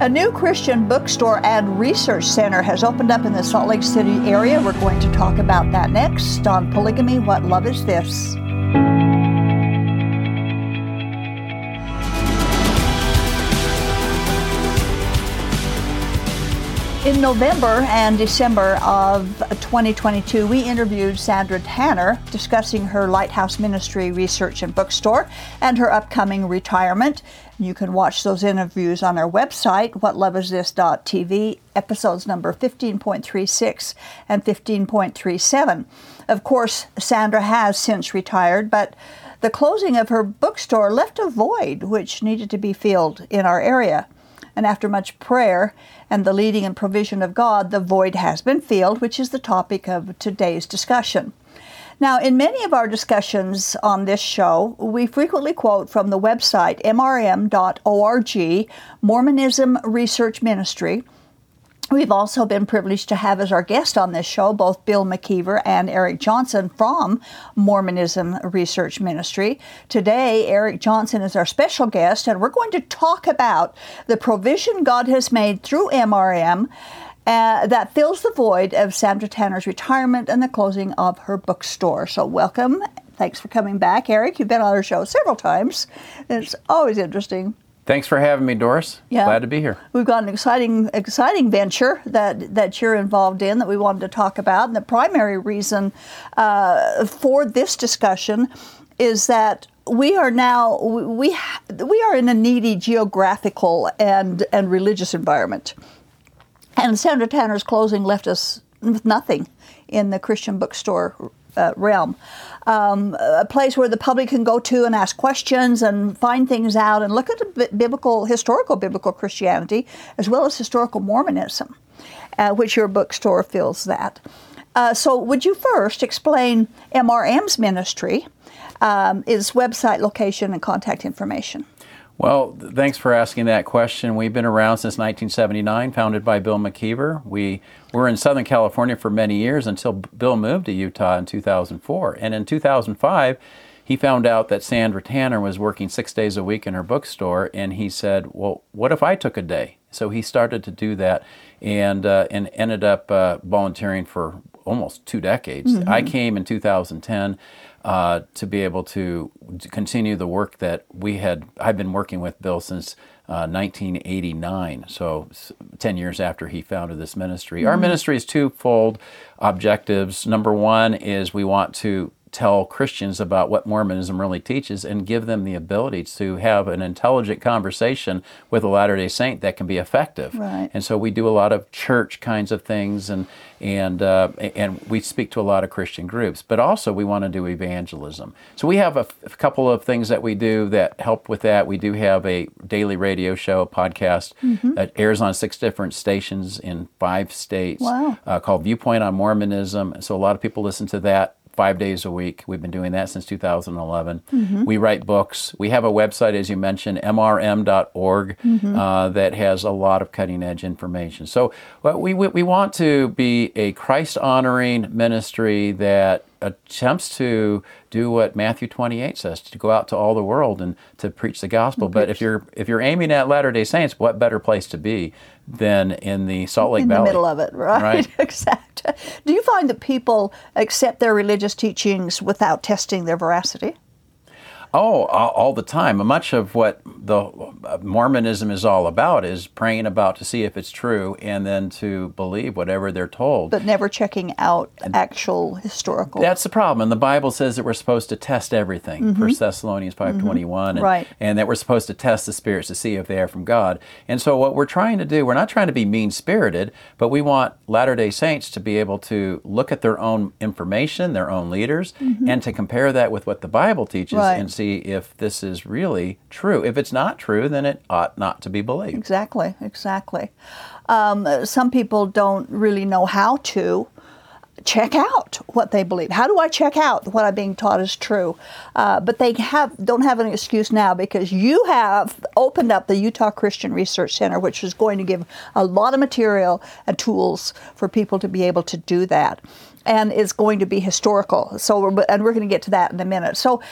A new Christian bookstore and research center has opened up in the Salt Lake City area. We're going to talk about that next on Polygamy What Love Is This? In November and December of 2022, we interviewed Sandra Tanner discussing her Lighthouse Ministry Research and Bookstore and her upcoming retirement. You can watch those interviews on our website, whatloveisthis.tv, episodes number 15.36 and 15.37. Of course, Sandra has since retired, but the closing of her bookstore left a void which needed to be filled in our area. And after much prayer and the leading and provision of God, the void has been filled, which is the topic of today's discussion. Now, in many of our discussions on this show, we frequently quote from the website mrm.org, Mormonism Research Ministry, We've also been privileged to have as our guest on this show both Bill McKeever and Eric Johnson from Mormonism Research Ministry. Today, Eric Johnson is our special guest, and we're going to talk about the provision God has made through MRM uh, that fills the void of Sandra Tanner's retirement and the closing of her bookstore. So, welcome. Thanks for coming back, Eric. You've been on our show several times. It's always interesting. Thanks for having me, Doris. Yeah. Glad to be here. We've got an exciting, exciting venture that, that you're involved in that we wanted to talk about. And the primary reason uh, for this discussion is that we are now we we are in a needy geographical and and religious environment. And Sandra Tanner's closing left us with nothing in the Christian bookstore uh, realm. Um, a place where the public can go to and ask questions and find things out and look at biblical, historical biblical Christianity as well as historical Mormonism, uh, which your bookstore fills that. Uh, so, would you first explain MRM's ministry, um, its website location, and contact information? Well, thanks for asking that question. We've been around since 1979, founded by Bill McKeever. We were in Southern California for many years until Bill moved to Utah in 2004. And in 2005, he found out that Sandra Tanner was working six days a week in her bookstore, and he said, "Well, what if I took a day?" So he started to do that, and uh, and ended up uh, volunteering for almost two decades. Mm-hmm. I came in 2010 uh, to be able to, continue the work that we had. I've been working with Bill since uh, 1989, so 10 years after he founded this ministry. Mm-hmm. Our ministry is twofold objectives. Number one is we want to tell Christians about what Mormonism really teaches and give them the ability to have an intelligent conversation with a Latter day Saint that can be effective. Right. And so we do a lot of church kinds of things and, and, uh, and we speak to a lot of Christian groups, but also we want to do evangelism. So we have a, f- a couple of things that we do that help with that. We do have a daily radio show, a podcast mm-hmm. that airs on six different stations in five states wow. uh, called Viewpoint on Mormonism. So a lot of people listen to that five days a week. We've been doing that since 2011. Mm-hmm. We write books. We have a website, as you mentioned, mrm.org, mm-hmm. uh, that has a lot of cutting edge information. So well, we, we, we want to be a Christ honoring ministry that attempts to do what Matthew 28 says to go out to all the world and to preach the gospel. But if you're if you're aiming at Latter-day Saints, what better place to be than in the Salt Lake in Valley? In the middle of it, right? Right. exactly. Do you find that people accept their religious teachings without testing their veracity? Oh, all the time. Much of what the uh, Mormonism is all about is praying about to see if it's true and then to believe whatever they're told. But never checking out actual historical. That's the problem. And the Bible says that we're supposed to test everything. Mm-hmm. 1 Thessalonians 5.21. Mm-hmm. And, right. and that we're supposed to test the spirits to see if they are from God. And so what we're trying to do, we're not trying to be mean-spirited, but we want Latter-day Saints to be able to look at their own information, their own leaders, mm-hmm. and to compare that with what the Bible teaches right. and see if this is really true. If it's not true, then it ought not to be believed. Exactly, exactly. Um, some people don't really know how to check out what they believe. How do I check out what I'm being taught is true? Uh, but they have don't have an excuse now because you have opened up the Utah Christian Research Center, which is going to give a lot of material and tools for people to be able to do that. And is going to be historical. So, and we're going to get to that in a minute. So,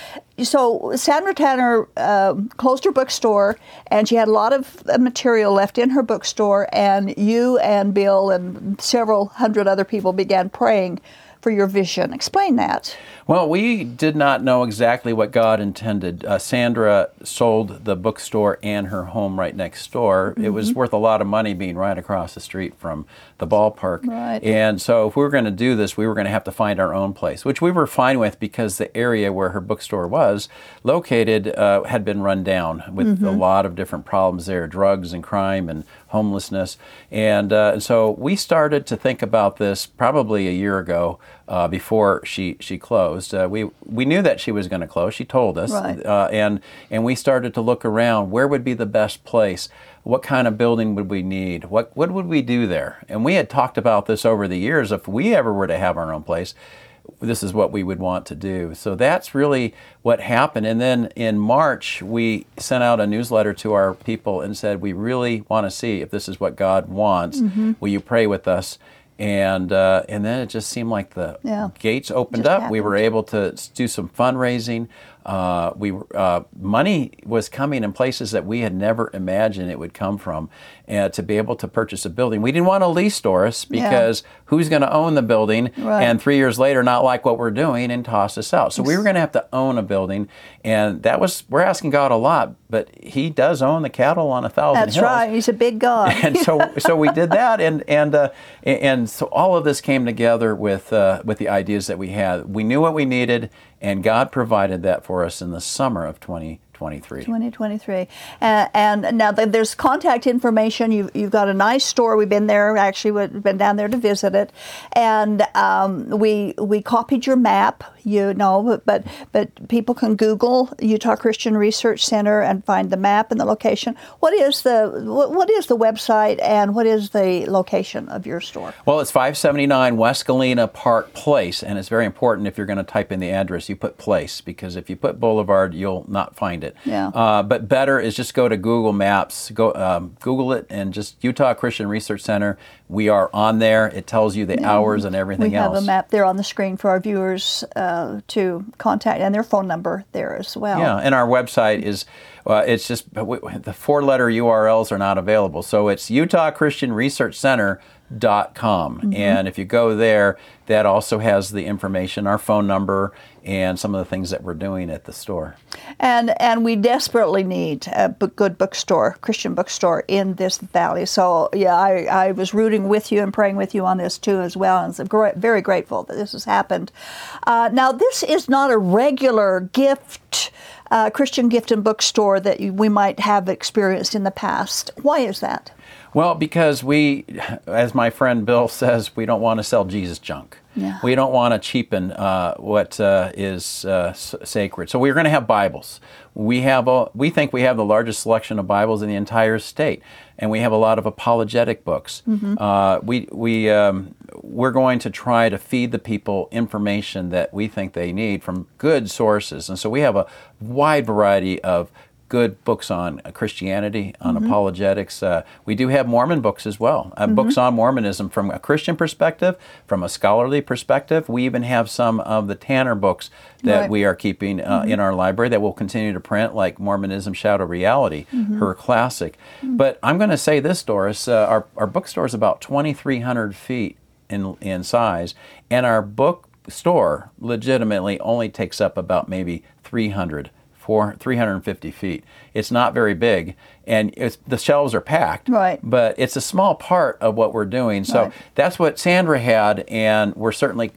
so Sandra Tanner uh, closed her bookstore, and she had a lot of material left in her bookstore. And you and Bill and several hundred other people began praying for your vision. Explain that. Well, we did not know exactly what God intended. Uh, Sandra sold the bookstore and her home right next door. Mm-hmm. It was worth a lot of money being right across the street from the ballpark. Right. And so, if we were going to do this, we were going to have to find our own place, which we were fine with because the area where her bookstore was located uh, had been run down with mm-hmm. a lot of different problems there drugs and crime and homelessness. And, uh, and so, we started to think about this probably a year ago uh, before she, she closed. Uh, we we knew that she was going to close. She told us, right. uh, and and we started to look around. Where would be the best place? What kind of building would we need? What what would we do there? And we had talked about this over the years. If we ever were to have our own place, this is what we would want to do. So that's really what happened. And then in March, we sent out a newsletter to our people and said, We really want to see if this is what God wants. Mm-hmm. Will you pray with us? And uh, and then it just seemed like the yeah. gates opened up. Happened. We were able to do some fundraising. Uh, we uh, money was coming in places that we had never imagined it would come from, and to be able to purchase a building. We didn't want to lease Doris because yeah. who's going to own the building right. and three years later not like what we're doing and toss us out? So we were going to have to own a building, and that was we're asking God a lot, but He does own the cattle on a thousand That's hills. right. He's a big God. and so so we did that, and and uh, and so all of this came together with uh, with the ideas that we had. We knew what we needed and God provided that for us in the summer of 20, 2023. 2023. Uh, and now there's contact information. You've, you've got a nice store. We've been there, actually, we've been down there to visit it. And um, we, we copied your map, you know, but, but people can Google Utah Christian Research Center and find the map and the location. What is the, what, what is the website and what is the location of your store? Well, it's 579 West Galena Park Place. And it's very important if you're going to type in the address, you put place because if you put Boulevard, you'll not find it it. Yeah. Uh, but better is just go to Google Maps, go um, Google it, and just Utah Christian Research Center. We are on there. It tells you the yeah. hours and everything we else. We have a map there on the screen for our viewers uh, to contact, and their phone number there as well. Yeah, and our website is. Uh, it's just the four letter URLs are not available. So it's Utah Christian Research Center com. Mm-hmm. And if you go there, that also has the information, our phone number, and some of the things that we're doing at the store. And and we desperately need a good bookstore, Christian bookstore in this valley. So yeah, I, I was rooting with you and praying with you on this too as well, and I'm very grateful that this has happened. Uh, now this is not a regular gift. Uh, Christian gift and bookstore that we might have experienced in the past. Why is that? Well, because we, as my friend Bill says, we don't want to sell Jesus junk. Yeah. We don't want to cheapen uh, what uh, is uh, sacred. So we're going to have Bibles. We have a, we think we have the largest selection of Bibles in the entire state, and we have a lot of apologetic books. Mm-hmm. Uh, we we um, we're going to try to feed the people information that we think they need from good sources, and so we have a wide variety of good books on Christianity, on mm-hmm. apologetics. Uh, we do have Mormon books as well, uh, mm-hmm. books on Mormonism from a Christian perspective, from a scholarly perspective. We even have some of the Tanner books that right. we are keeping uh, mm-hmm. in our library that we'll continue to print, like Mormonism Shadow Reality, mm-hmm. her classic. Mm-hmm. But I'm going to say this, Doris, uh, our, our bookstore is about 2,300 feet in, in size, and our book store legitimately only takes up about maybe 300 four, 350 feet. It's not very big, and the shelves are packed. Right. But it's a small part of what we're doing. So right. that's what Sandra had, and we're certainly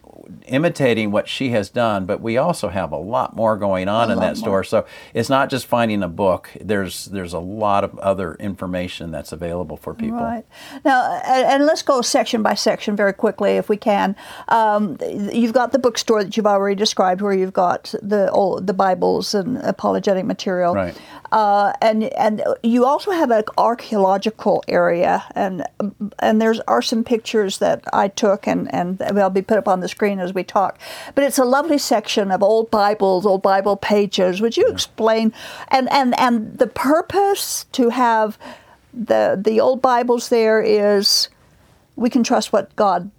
imitating what she has done, but we also have a lot more going on a in that store. So it's not just finding a book. There's there's a lot of other information that's available for people. Right. Now, and, and let's go section by section very quickly if we can. Um, you've got the bookstore that you've already described, where you've got the old, the Bibles and apologetic material. Right. Uh, and and you also have an archaeological area, and and there's are some pictures that I took, and and they'll be put up on the screen as we talk. But it's a lovely section of old Bibles, old Bible pages. Would you explain and and and the purpose to have the the old Bibles there is we can trust what God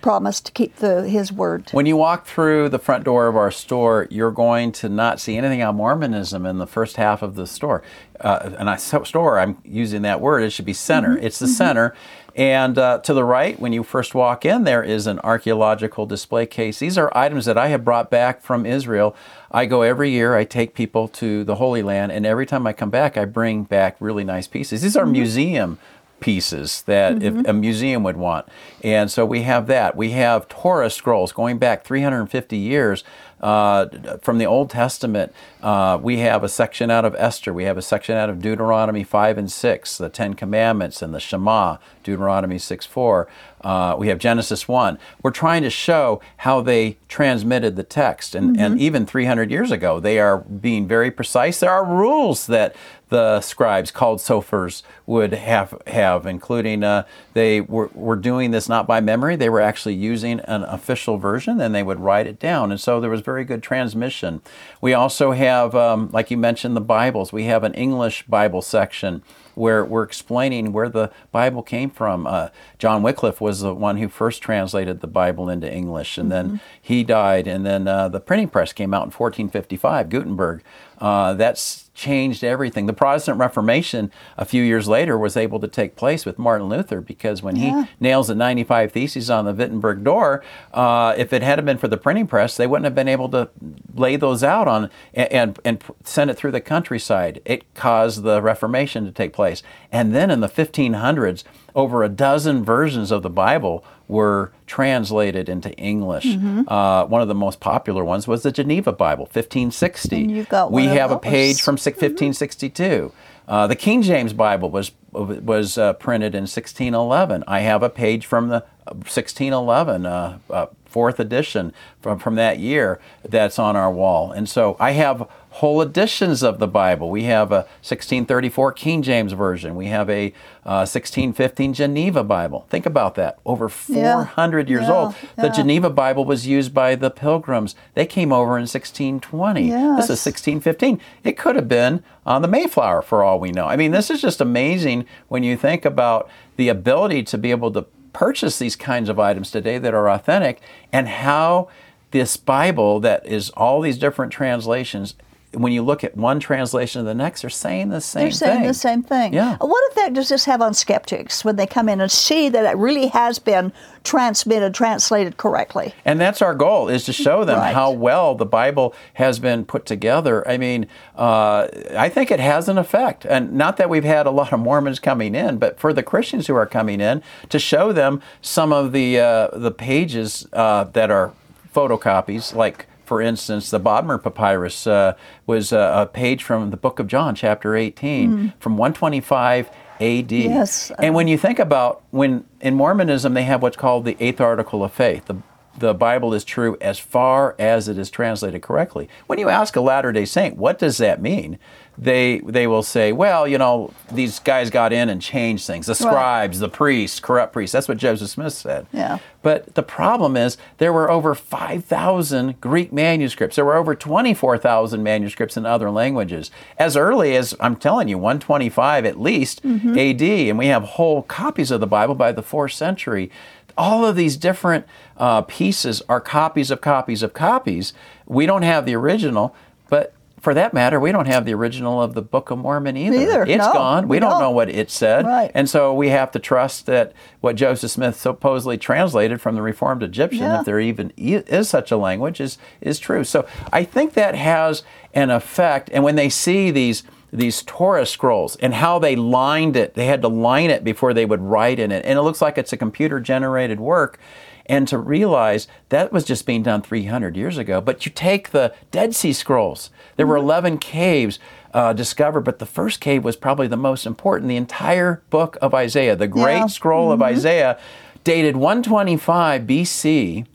promised to keep the his word. When you walk through the front door of our store, you're going to not see anything on Mormonism in the first half of the store. Uh, and I store, I'm using that word. It should be center. Mm-hmm. It's the center. And uh, to the right, when you first walk in, there is an archaeological display case. These are items that I have brought back from Israel. I go every year, I take people to the Holy Land, and every time I come back, I bring back really nice pieces. These are museum pieces that if a museum would want. And so we have that. We have Torah scrolls going back 350 years uh, from the Old Testament. Uh, we have a section out of Esther. We have a section out of Deuteronomy 5 and 6, the Ten Commandments and the Shema, Deuteronomy 6 4. Uh, we have Genesis 1. We're trying to show how they transmitted the text. And, and even 300 years ago, they are being very precise. There are rules that the scribes called sophers would have, have including uh, they were, were doing this not by memory. They were actually using an official version and they would write it down. And so there was very good transmission. We also have, um, like you mentioned, the Bibles. We have an English Bible section where we're explaining where the Bible came from. Uh, John Wycliffe was the one who first translated the Bible into English, and then he died. And then uh, the printing press came out in 1455, Gutenberg. Uh, that's changed everything. The Protestant Reformation a few years later was able to take place with Martin Luther because when Yeah. he nails the 95 Theses on the Wittenberg door, uh, if it hadn't been for the printing press, they wouldn't have been able to lay those out on and, and, and send it through the countryside. It caused the Reformation to take place. And then in the 1500s, over a dozen versions of the Bible were translated into English. Mm-hmm. Uh, one of the most popular ones was the Geneva Bible, 1560. And you've got we have a page from six- 1562. Uh, the King James Bible was was uh, printed in 1611. I have a page from the 1611 uh, uh, fourth edition from from that year that's on our wall, and so I have whole editions of the Bible. We have a 1634 King James version. We have a uh, 1615 Geneva Bible. Think about that. Over 400 years Yeah, old. The. Geneva Bible was used by the Pilgrims. They came over in 1620. This is 1615. It could have been on the Mayflower for all we know. I mean, this is just amazing when you think about the ability to be able to purchase these kinds of items today that are authentic and how this Bible that is all these different translations when you look at one translation to the next, they're saying the same thing. They're saying thing. the same thing. Yeah. What effect does this have on skeptics when they come in and see that it really has been transmitted, translated correctly? And that's our goal is to show them Right. how well the Bible has been put together. I mean, uh, I think it has an effect. And not that we've had a lot of Mormons coming in, but for the Christians who are coming in, to show them some of the, uh, the pages uh, that are photocopies, like for instance, the Bodmer Papyrus uh, was uh, a page from the book of John, chapter 18, from 125 AD. Yes. And when you think about when in Mormonism they have what's called the eighth article of faith. The, the Bible is true as far as it is translated correctly. When you ask a Latter day Saint, what does that mean? They, they will say, well, you know, these guys got in and changed things. The scribes, the priests, corrupt priests. That's what Joseph Smith said. Yeah. But the problem is there were over 5,000 Greek manuscripts. There were over 24,000 manuscripts in other languages. As early as, I'm telling you, 125 at least AD. And we have whole copies of the Bible by the fourth century. All of these different uh, pieces are copies of copies of copies. We don't have the original, but for that matter, we don't have the original of the Book of Mormon either. Either, It's no, gone. We, we don't, don't. know what it said. Right. And so we have to trust that what Joseph Smith supposedly translated from the Reformed Egyptian, Yeah. if there even is such a language, is, is true. So I think that has an effect. And when they see these these Torah scrolls and how they lined it, they had to line it before they would write in it. And it looks like it's a computer generated work. And to realize that was just being done 300 years ago. But you take the Dead Sea Scrolls, there were 11 caves uh, discovered, but the first cave was probably the most important. The entire book of Isaiah, the great Yeah. scroll of Isaiah, dated 125 BC,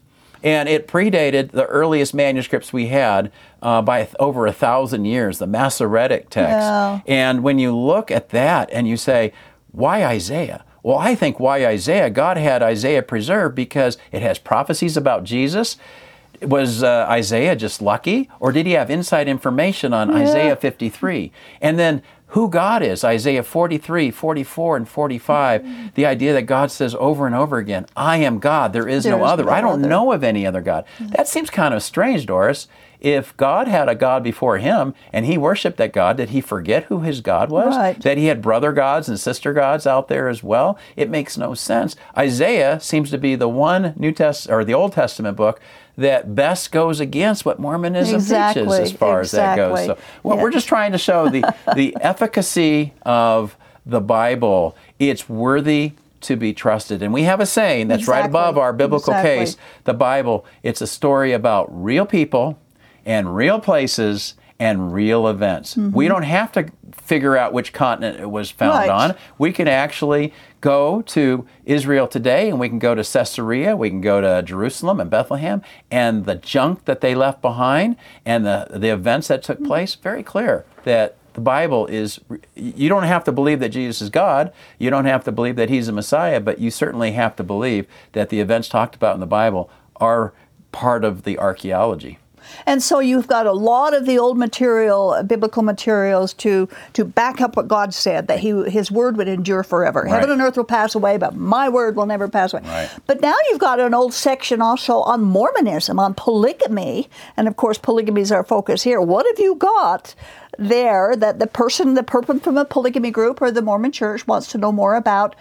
and it predated the earliest manuscripts we had uh, by th- over a thousand years, the Masoretic text. Yeah. And when you look at that and you say, why Isaiah? Well, I think why Isaiah, God had Isaiah preserved because it has prophecies about Jesus. Was uh, Isaiah just lucky, or did he have inside information on Isaiah 53? And then who God is. Isaiah 43, 44, and 45. Mm-hmm. The idea that God says over and over again, I am God, there is there no is other. No I don't other. know of any other God. Mm-hmm. That seems kind of strange, Doris. If God had a God before him and he worshiped that God, did he forget who his God was? Right. That he had brother gods and sister gods out there as well? It makes no sense. Isaiah seems to be the one New Test or the Old Testament book that best goes against what Mormonism exactly. teaches as far exactly. as that goes. So, well, yeah. we're just trying to show the the efficacy of the Bible. It's worthy to be trusted. And we have a saying that's exactly. right above our biblical case. The Bible, it's a story about real people and real places and real events. Mm-hmm. We don't have to figure out which continent it was found right. on. We can actually go to Israel today and we can go to Caesarea, we can go to Jerusalem and Bethlehem, and the junk that they left behind and the, the events that took place, very clear that the Bible is, you don't have to believe that Jesus is God, you don't have to believe that He's a Messiah, but you certainly have to believe that the events talked about in the Bible are part of the archaeology. And so you've got a lot of the old material, uh, biblical materials, to to back up what God said that He His word would endure forever. Right. Heaven and earth will pass away, but my word will never pass away. Right. But now you've got an old section also on Mormonism, on polygamy, and of course polygamy is our focus here. What have you got? There, that the person, the person from a polygamy group or the Mormon Church wants to know more about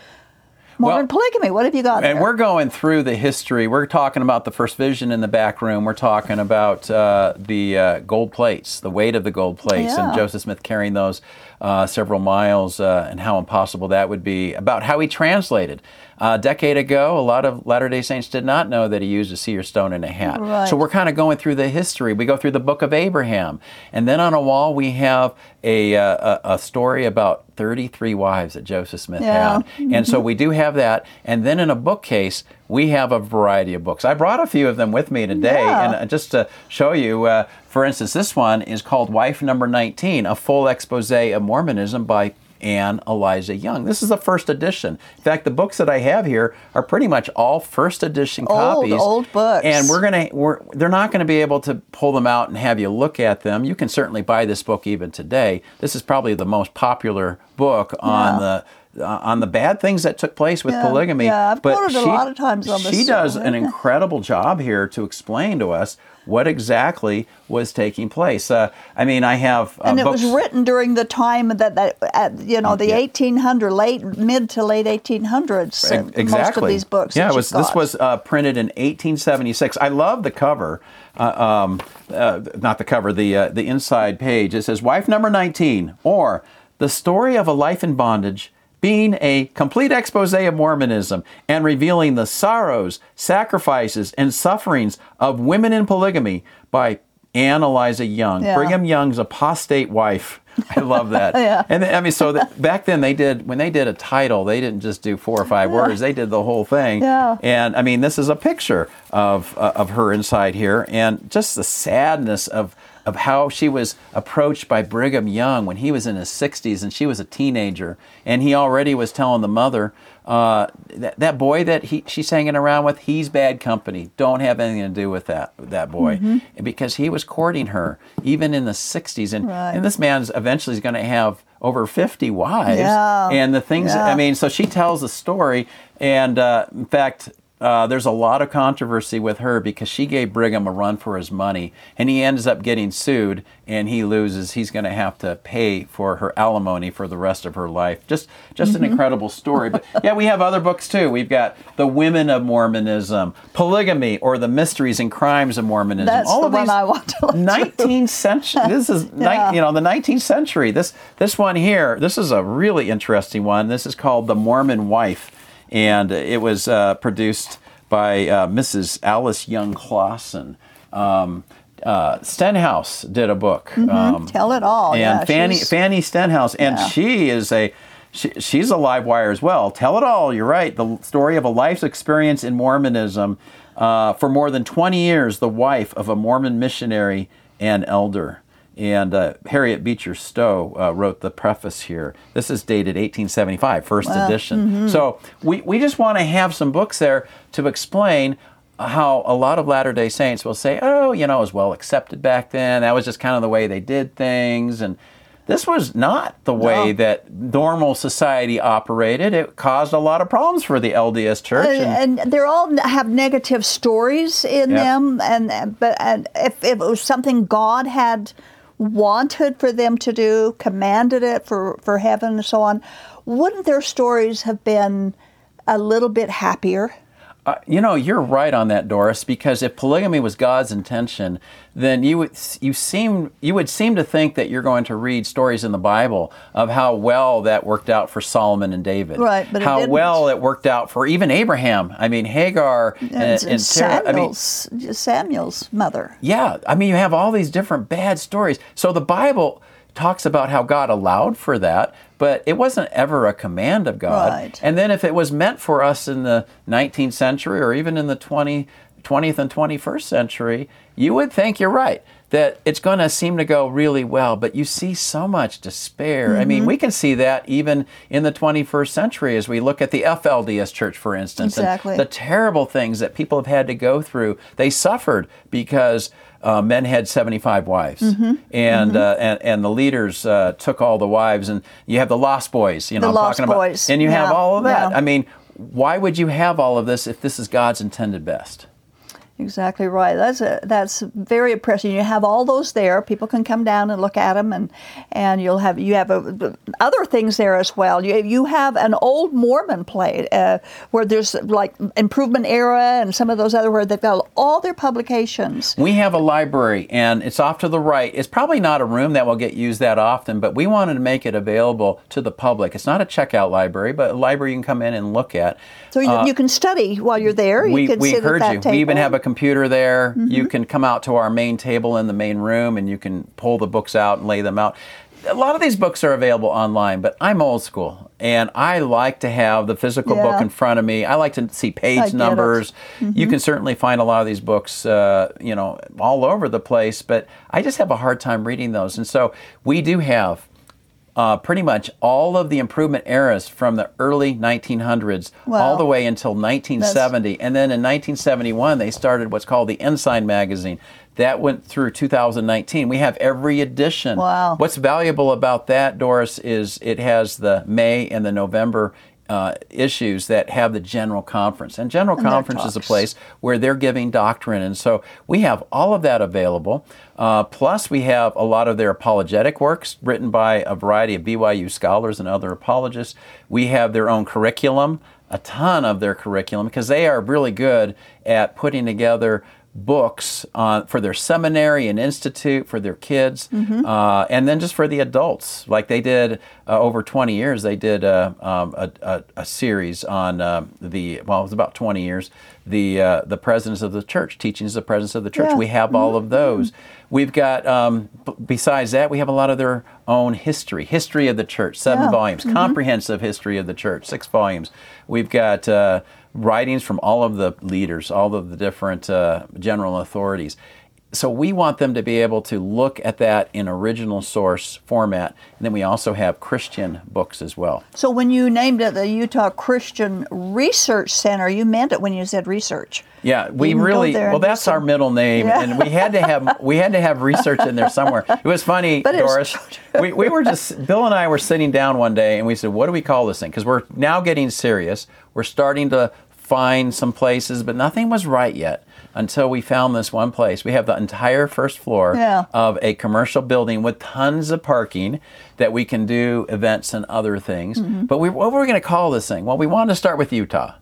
Mormon well, polygamy. What have you got? And there? we're going through the history. We're talking about the first vision in the back room. We're talking about uh, the uh, gold plates, the weight of the gold plates, yeah. and Joseph Smith carrying those uh, several miles, uh, and how impossible that would be. About how he translated. Uh, a decade ago, a lot of Latter day Saints did not know that he used a seer stone in a hat. Right. So we're kind of going through the history. We go through the book of Abraham. And then on a wall, we have a, uh, a, a story about 33 wives that Joseph Smith yeah. had. Mm-hmm. And so we do have that. And then in a bookcase, we have a variety of books. I brought a few of them with me today. Yeah. And uh, just to show you, uh, for instance, this one is called Wife Number 19, a full expose of Mormonism by Ann Eliza Young. This is the first edition. In fact, the books that I have here are pretty much all first edition old, copies. Old books. And we're gonna we're they're not gonna be able to pull them out and have you look at them. You can certainly buy this book even today. This is probably the most popular book on yeah. the uh, on the bad things that took place with yeah, polygamy. Yeah, I've but quoted she, a lot of times on this. She does an incredible job here to explain to us what exactly was taking place. Uh, I mean, I have uh, and it books. was written during the time that that at, you know the Yeah. 1800 late mid to late 1800s. uh, exactly. Most of these books. Yeah, was. This was uh, printed in 1876. I love the cover. Uh, um, uh, not the cover. The uh, the inside page. It says, "Wife number 19," or "The story of a life in bondage." Being a complete expose of Mormonism and revealing the sorrows, sacrifices, and sufferings of women in polygamy by Ann Eliza Young, Yeah. Brigham Young's apostate wife. I love that. Yeah. And I mean, so that back then they did when they did a title, they didn't just do four or five words; they did the whole thing. Yeah. And I mean, this is a picture of uh, of her inside here, and just the sadness of of how she was approached by Brigham Young when he was in his 60s and she was a teenager, and he already was telling the mother uh, that, that boy that he, she's hanging around with, he's bad company. Don't have anything to do with that that boy, Mm-hmm. because he was courting her even in the 60s, and Right. and this man's eventually going to have over 50 wives, Yeah. and the things. Yeah. I mean, so she tells the story, and uh, in fact. Uh, there's a lot of controversy with her because she gave Brigham a run for his money, and he ends up getting sued, and he loses. He's going to have to pay for her alimony for the rest of her life. Just, just Mm-hmm. an incredible story. But yeah, we have other books too. We've got the Women of Mormonism, Polygamy, or the Mysteries and Crimes of Mormonism. That's All the of one these I want to 19th century. This is ni- you know the 19th century. This this one here. This is a really interesting one. This is called the Mormon Wife, and it was uh, produced by uh, Mrs. Alice Young Clausen. Um, uh, Stenhouse did a book. Um, Tell it all. and yeah, Fanny she's- Fanny Stenhouse, and Yeah. she is a she, she's a live wire as well. Tell it all. You're right. The story of a life's experience in Mormonism. Uh, for more than 20 years, the wife of a Mormon missionary and elder. And uh, Harriet Beecher Stowe uh, wrote the preface here. This is dated 1875, first edition. mm-hmm. So we, we just want to have some books there to explain how a lot of Latter day Saints will say, oh, you know, it was well accepted back then. That was just kind of the way they did things. And this was not the way No. that normal society operated. It caused a lot of problems for the LDS Church. and- and they're all have negative stories in Yeah. them and but and if, if it was something god had wanted for them to do commanded it for for heaven and so on wouldn't their stories have been a little bit happier Uh, you know, you're right on that, Doris. Because if polygamy was God's intention, then you would you seem you would seem to think that you're going to read stories in the Bible of how well that worked out for Solomon and David. Right, but it how didn't. well it worked out for even Abraham. I mean, Hagar and, and, and Sarah. I mean, samuel's samuel's mother yeah, I mean, you have all these different bad stories. So the Bible talks about how God allowed for that, but it wasn't ever a command of God. Right. And then if it was meant for us in the 19th century or even in the 20, 20th and 21st century, you would think you're right. That it's going to seem to go really well, but you see so much despair. I Mm-hmm. mean, we can see that even in the 21st century as we look at the FLDS church, for instance, and Exactly. the terrible things that people have had to go through. They suffered because uh, men had 75 wives, Mm-hmm. and, Uh, and and the leaders uh, took all the wives, and you have the Lost Boys. You know, The Lost talking about, Boys, and you have all of that. yeah. I mean, why would you have all of this if this is God's intended best? Exactly right. That's a, that's very impressive. You have all those there. People can come down and look at them, and and you'll have you have a, other things there as well. You you have an old Mormon plate uh, where there's like Improvement Era and some of those other where they've got all their publications. We have a library, and it's off to the right. It's probably not a room that will get used that often, but we wanted to make it available to the public. It's not a checkout library, but a library you can come in and look at. So you, you can study while you're there. You Uh, we, we heard you. table. We even have a computer there. You Mm-hmm. can come out to our main table in the main room and you can pull the books out and lay them out. A lot of these books are available online, but I'm old school and I like to have the physical book in front of me. I like to see page numbers. You Mm-hmm. can certainly find a lot of these books, uh, you know, all over the place, but I just have a hard time reading those. And so we do have uh, pretty much all of the improvement eras from the early 1900s Wow. all the way until 1970. And then in 1971, they started what's called the Ensign magazine. That went through 2019. We have every edition. Wow. What's valuable about that, Doris, is it has the May and the November uh, issues that have the general conference. And general their conference is a place where they're giving doctrine. And so we have all of that available. Uh, plus, we have a lot of their apologetic works written by a variety of BYU scholars and other apologists. We have their own curriculum, a ton of their curriculum, because they are really good at putting together books on, for their seminary and institute for their kids, uh, and then just for the adults. Like they did uh, over 20 years, they did uh, um, a, a, a series on um the well, it was about 20 years. The uh, the presidents of the church, teachings of the presidents of the church. Yeah. We have all of those. We've got um, b- besides that, we have a lot of their own history, history of the church, seven Yeah. volumes, comprehensive history of the church, six volumes. We've got uh, writings from all of the leaders, all of the different uh, general authorities. So we want them to be able to look at that in original source format, and then we also have Christian books as well. So when you named it the Utah Christian Research Center, you meant it when you said research. Yeah, we You can go really well. That's our middle name, Yeah. and we had to have we had to have research in there somewhere. It was funny, But Doris. We, we were just Bill and I were sitting down one day, and we said, "What do we call this thing?" Because we're now getting serious. We're starting to find some places, but nothing was right yet until we found this one place. We have the entire first floor Yeah. of a commercial building with tons of parking that we can do events and other things. Mm-hmm. But we, what were we going to call this thing? Well, we wanted to start with Utah,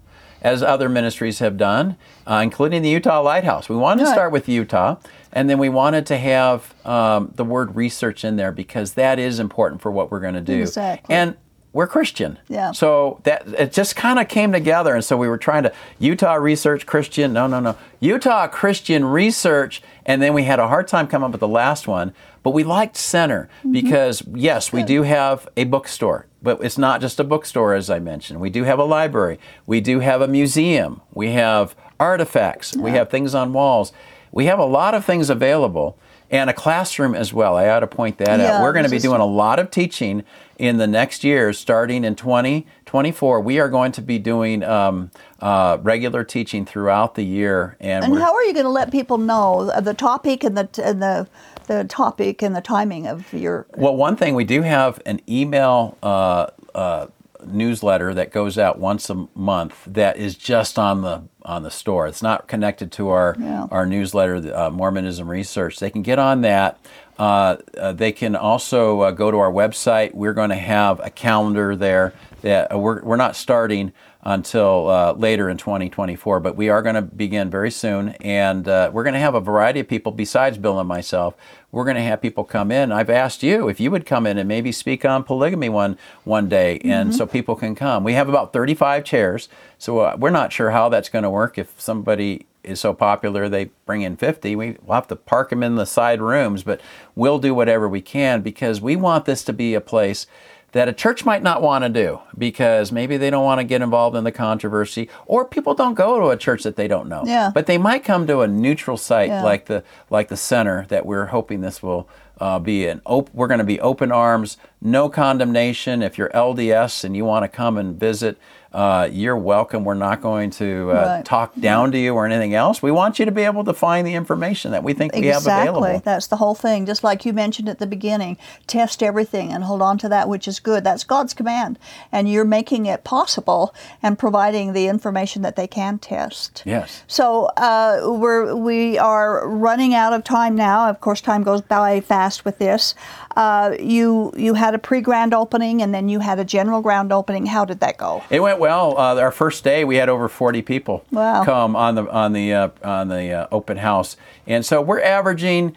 as other ministries have done, uh, including the Utah Lighthouse. We wanted to start with Utah, and then we wanted to have um, the word research in there because that is important for what we're going to do. Exactly. And we're Christian. Yeah. So that it just kind of came together, and so we were trying to Utah Research Christian. No, no, no. Utah Christian Research, and then we had a hard time coming up with the last one. But we liked Center Mm-hmm. because yes, we do have a bookstore, but it's not just a bookstore, as I mentioned. We do have a library. We do have a museum. We have artifacts. We have things on walls. We have a lot of things available. And a classroom as well. I ought to point that Yeah, out. We're going to be doing a lot of teaching in the next year, starting in 2024. We are going to be doing um, uh, regular teaching throughout the year, and, And how are you going to let people know uh, the topic and the and the the topic and the timing of your. Well, one thing we do have an email uh, uh, newsletter that goes out once a month that is just on the on the store. It's not connected to our Yeah. our newsletter, the, uh, Mormonism Research. They can get on that. Uh, uh, they can also uh, go to our website. We're going to have a calendar there that uh, we're we're not starting until uh, later in 2024, but we are going to begin very soon, and uh, we're going to have a variety of people besides Bill and myself. We're going to have people come in. I've asked you if you would come in and maybe speak on polygamy one one day, and so people can come. We have about 35 chairs, so uh, we're not sure how that's going to work. If somebody is so popular they bring in 50, we, we'll have to park them in the side rooms, but we'll do whatever we can because we want this to be a place that a church might not want to do because maybe they don't want to get involved in the controversy or people don't go to a church that they don't know. Yeah. But they might come to a neutral site Yeah. like the like the center that we're hoping this will uh, be an op- we're going to be open arms, no condemnation. If you're LDS and you want to come and visit, uh, you're welcome. We're not going to uh, Right. talk down to you or anything else. We want you to be able to find the information that we think we have Exactly. available. That's the whole thing. Just like you mentioned at the beginning, test everything and hold on to that which is good. That's God's command. And you're making it possible and providing the information that they can test. Yes. So uh, we're we are running out of time now. Of course, time goes by fast with this. Uh, you you had a pre grand opening and then you had a general grand opening. How did that go? It went well. Well, uh, our first day, we had over 40 people Wow. come on the on the uh, on the uh, open house, and so we're averaging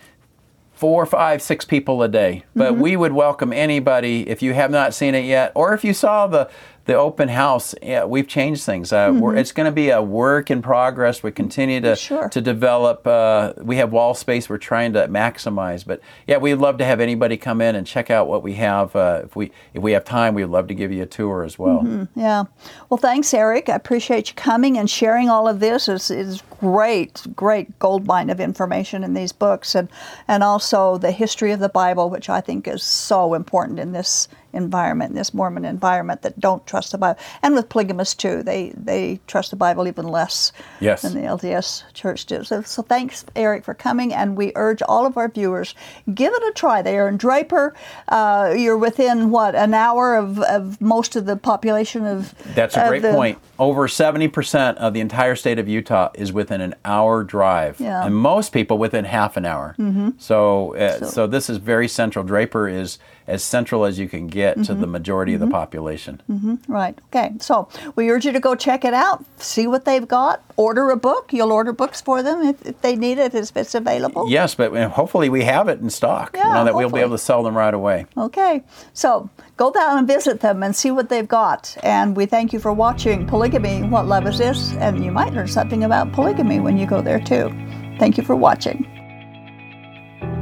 four, five, six people a day. But Mm-hmm. we would welcome anybody if you have not seen it yet, or if you saw the the open house. Yeah, we've changed things. Uh, we're, it's going to be a work in progress. We continue to Mm-hmm. Sure. to develop. Uh, we have wall space. We're trying to maximize. But yeah, we'd love to have anybody come in and check out what we have. Uh, if we if we have time, we'd love to give you a tour as well. Yeah. Well, thanks, Eric. I appreciate you coming and sharing all of this. It's, it's great, great gold mine of information in these books, and and also the history of the Bible, which I think is so important in this environment, in this Mormon environment that don't trust the Bible, and with polygamists too. They they trust the Bible even less Yes. than the LDS Church does. So, so thanks, Eric, for coming, and we urge all of our viewers give it a try. They are in Draper. Uh, you're within what an hour of, of most of the population of. That's a great the- point. Over 70% of the entire state of Utah is within an hour drive, Yeah. and most people within half an hour. Mm-hmm. So, uh, so, this is very central. Draper is as central as you can get to Mm-hmm. the majority of the population. Right. Okay. So we urge you to go check it out, see what they've got, order a book. You'll order books for them if, if they need it, if it's available. Yes, but hopefully we have it in stock. you know that we'll be able to sell them right away. Okay. So go down and visit them and see what they've got. And we thank you for watching Polygamy What Love Is This? And you might learn something about polygamy when you go there too. Thank you for watching.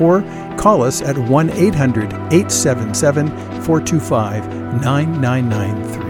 or call us at 1 800 877 425 9993.